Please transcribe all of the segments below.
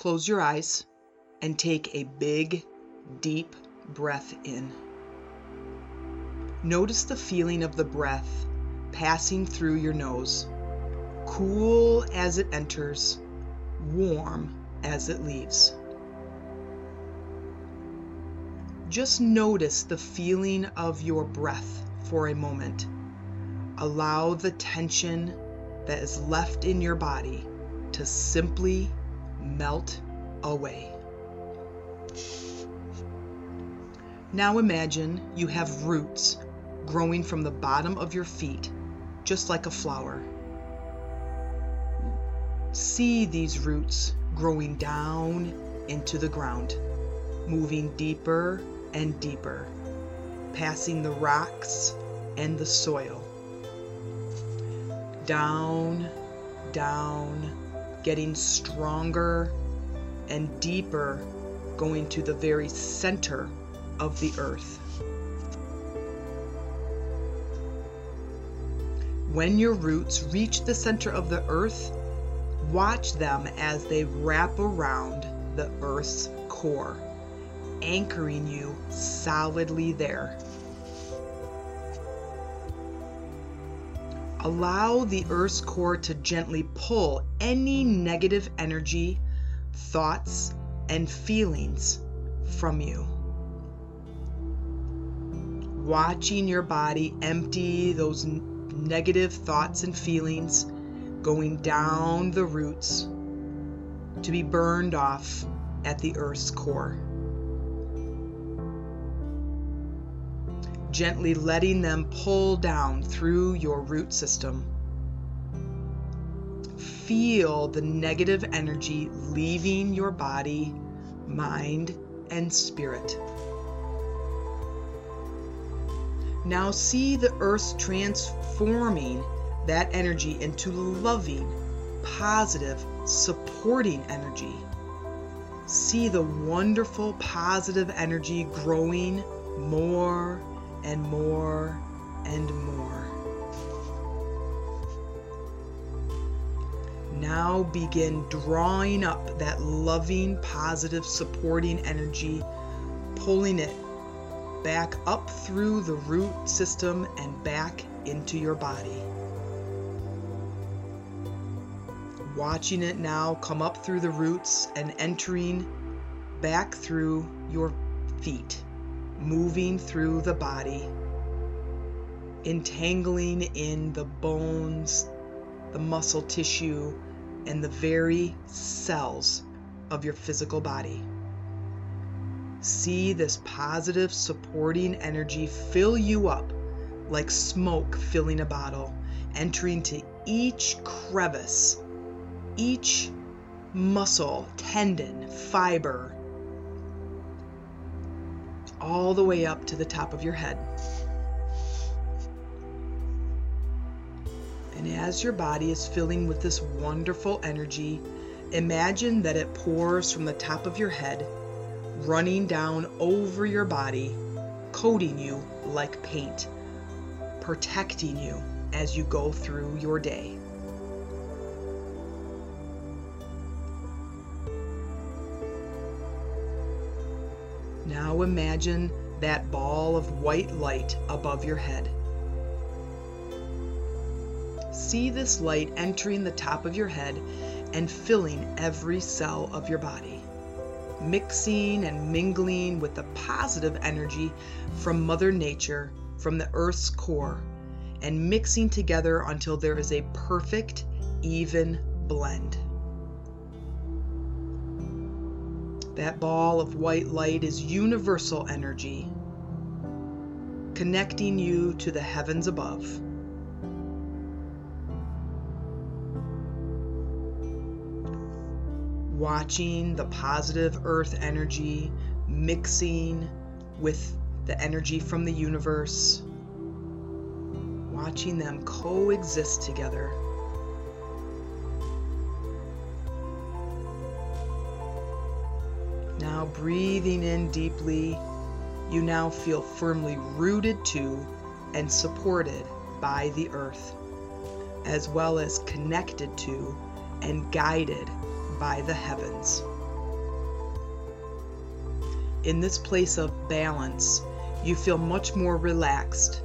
close your eyes and take a big, deep breath in. Notice the feeling of the breath passing through your nose, cool as it enters, warm as it leaves. Just notice the feeling of your breath for a moment. Allow the tension that is left in your body to simply melt away. Now imagine you have roots growing from the bottom of your feet, just like a flower. See these roots growing down into the ground, moving deeper and deeper, passing the rocks and the soil. Down, down, getting stronger and deeper, going to the very center of the earth. When your roots reach the center of the earth, watch them as they wrap around the earth's core anchoring you solidly there. Allow the Earth's core to gently pull any negative energy, thoughts, and feelings from you. Watching your body empty those negative thoughts and feelings going down the roots to be burned off at the Earth's core. Gently letting them pull down through your root system. Feel the negative energy leaving your body, mind, and spirit. Now see the earth transforming that energy into loving, positive, supporting energy. See the wonderful positive energy growing more and more and more. Now begin drawing up that loving, positive, supporting energy, pulling it back up through the root system and back into your body. Watching it now come up through the roots and entering back through your feet moving through the body, entangling in the bones, the muscle tissue, and the very cells of your physical body. See this positive, supporting energy fill you up like smoke filling a bottle, entering to each crevice, each muscle, tendon, fiber, all the way up to the top of your head. And as your body is filling with this wonderful energy, imagine that it pours from the top of your head, running down over your body, coating you like paint, protecting you as you go through your day. Now imagine that ball of white light above your head. See this light entering the top of your head and filling every cell of your body, mixing and mingling with the positive energy from Mother Nature, from the Earth's core, and mixing together until there is a perfect, even blend. That ball of white light is universal energy, connecting you to the heavens above. Watching the positive earth energy mixing with the energy from the universe, watching them coexist together. Now, breathing in deeply, you now feel firmly rooted to and supported by the earth, as well as connected to and guided by the heavens. in this place of balance, you feel much more relaxed,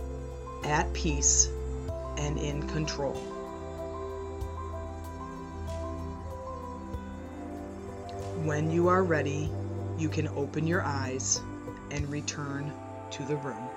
at peace, and in control. When you are ready, you can open your eyes and return to the room.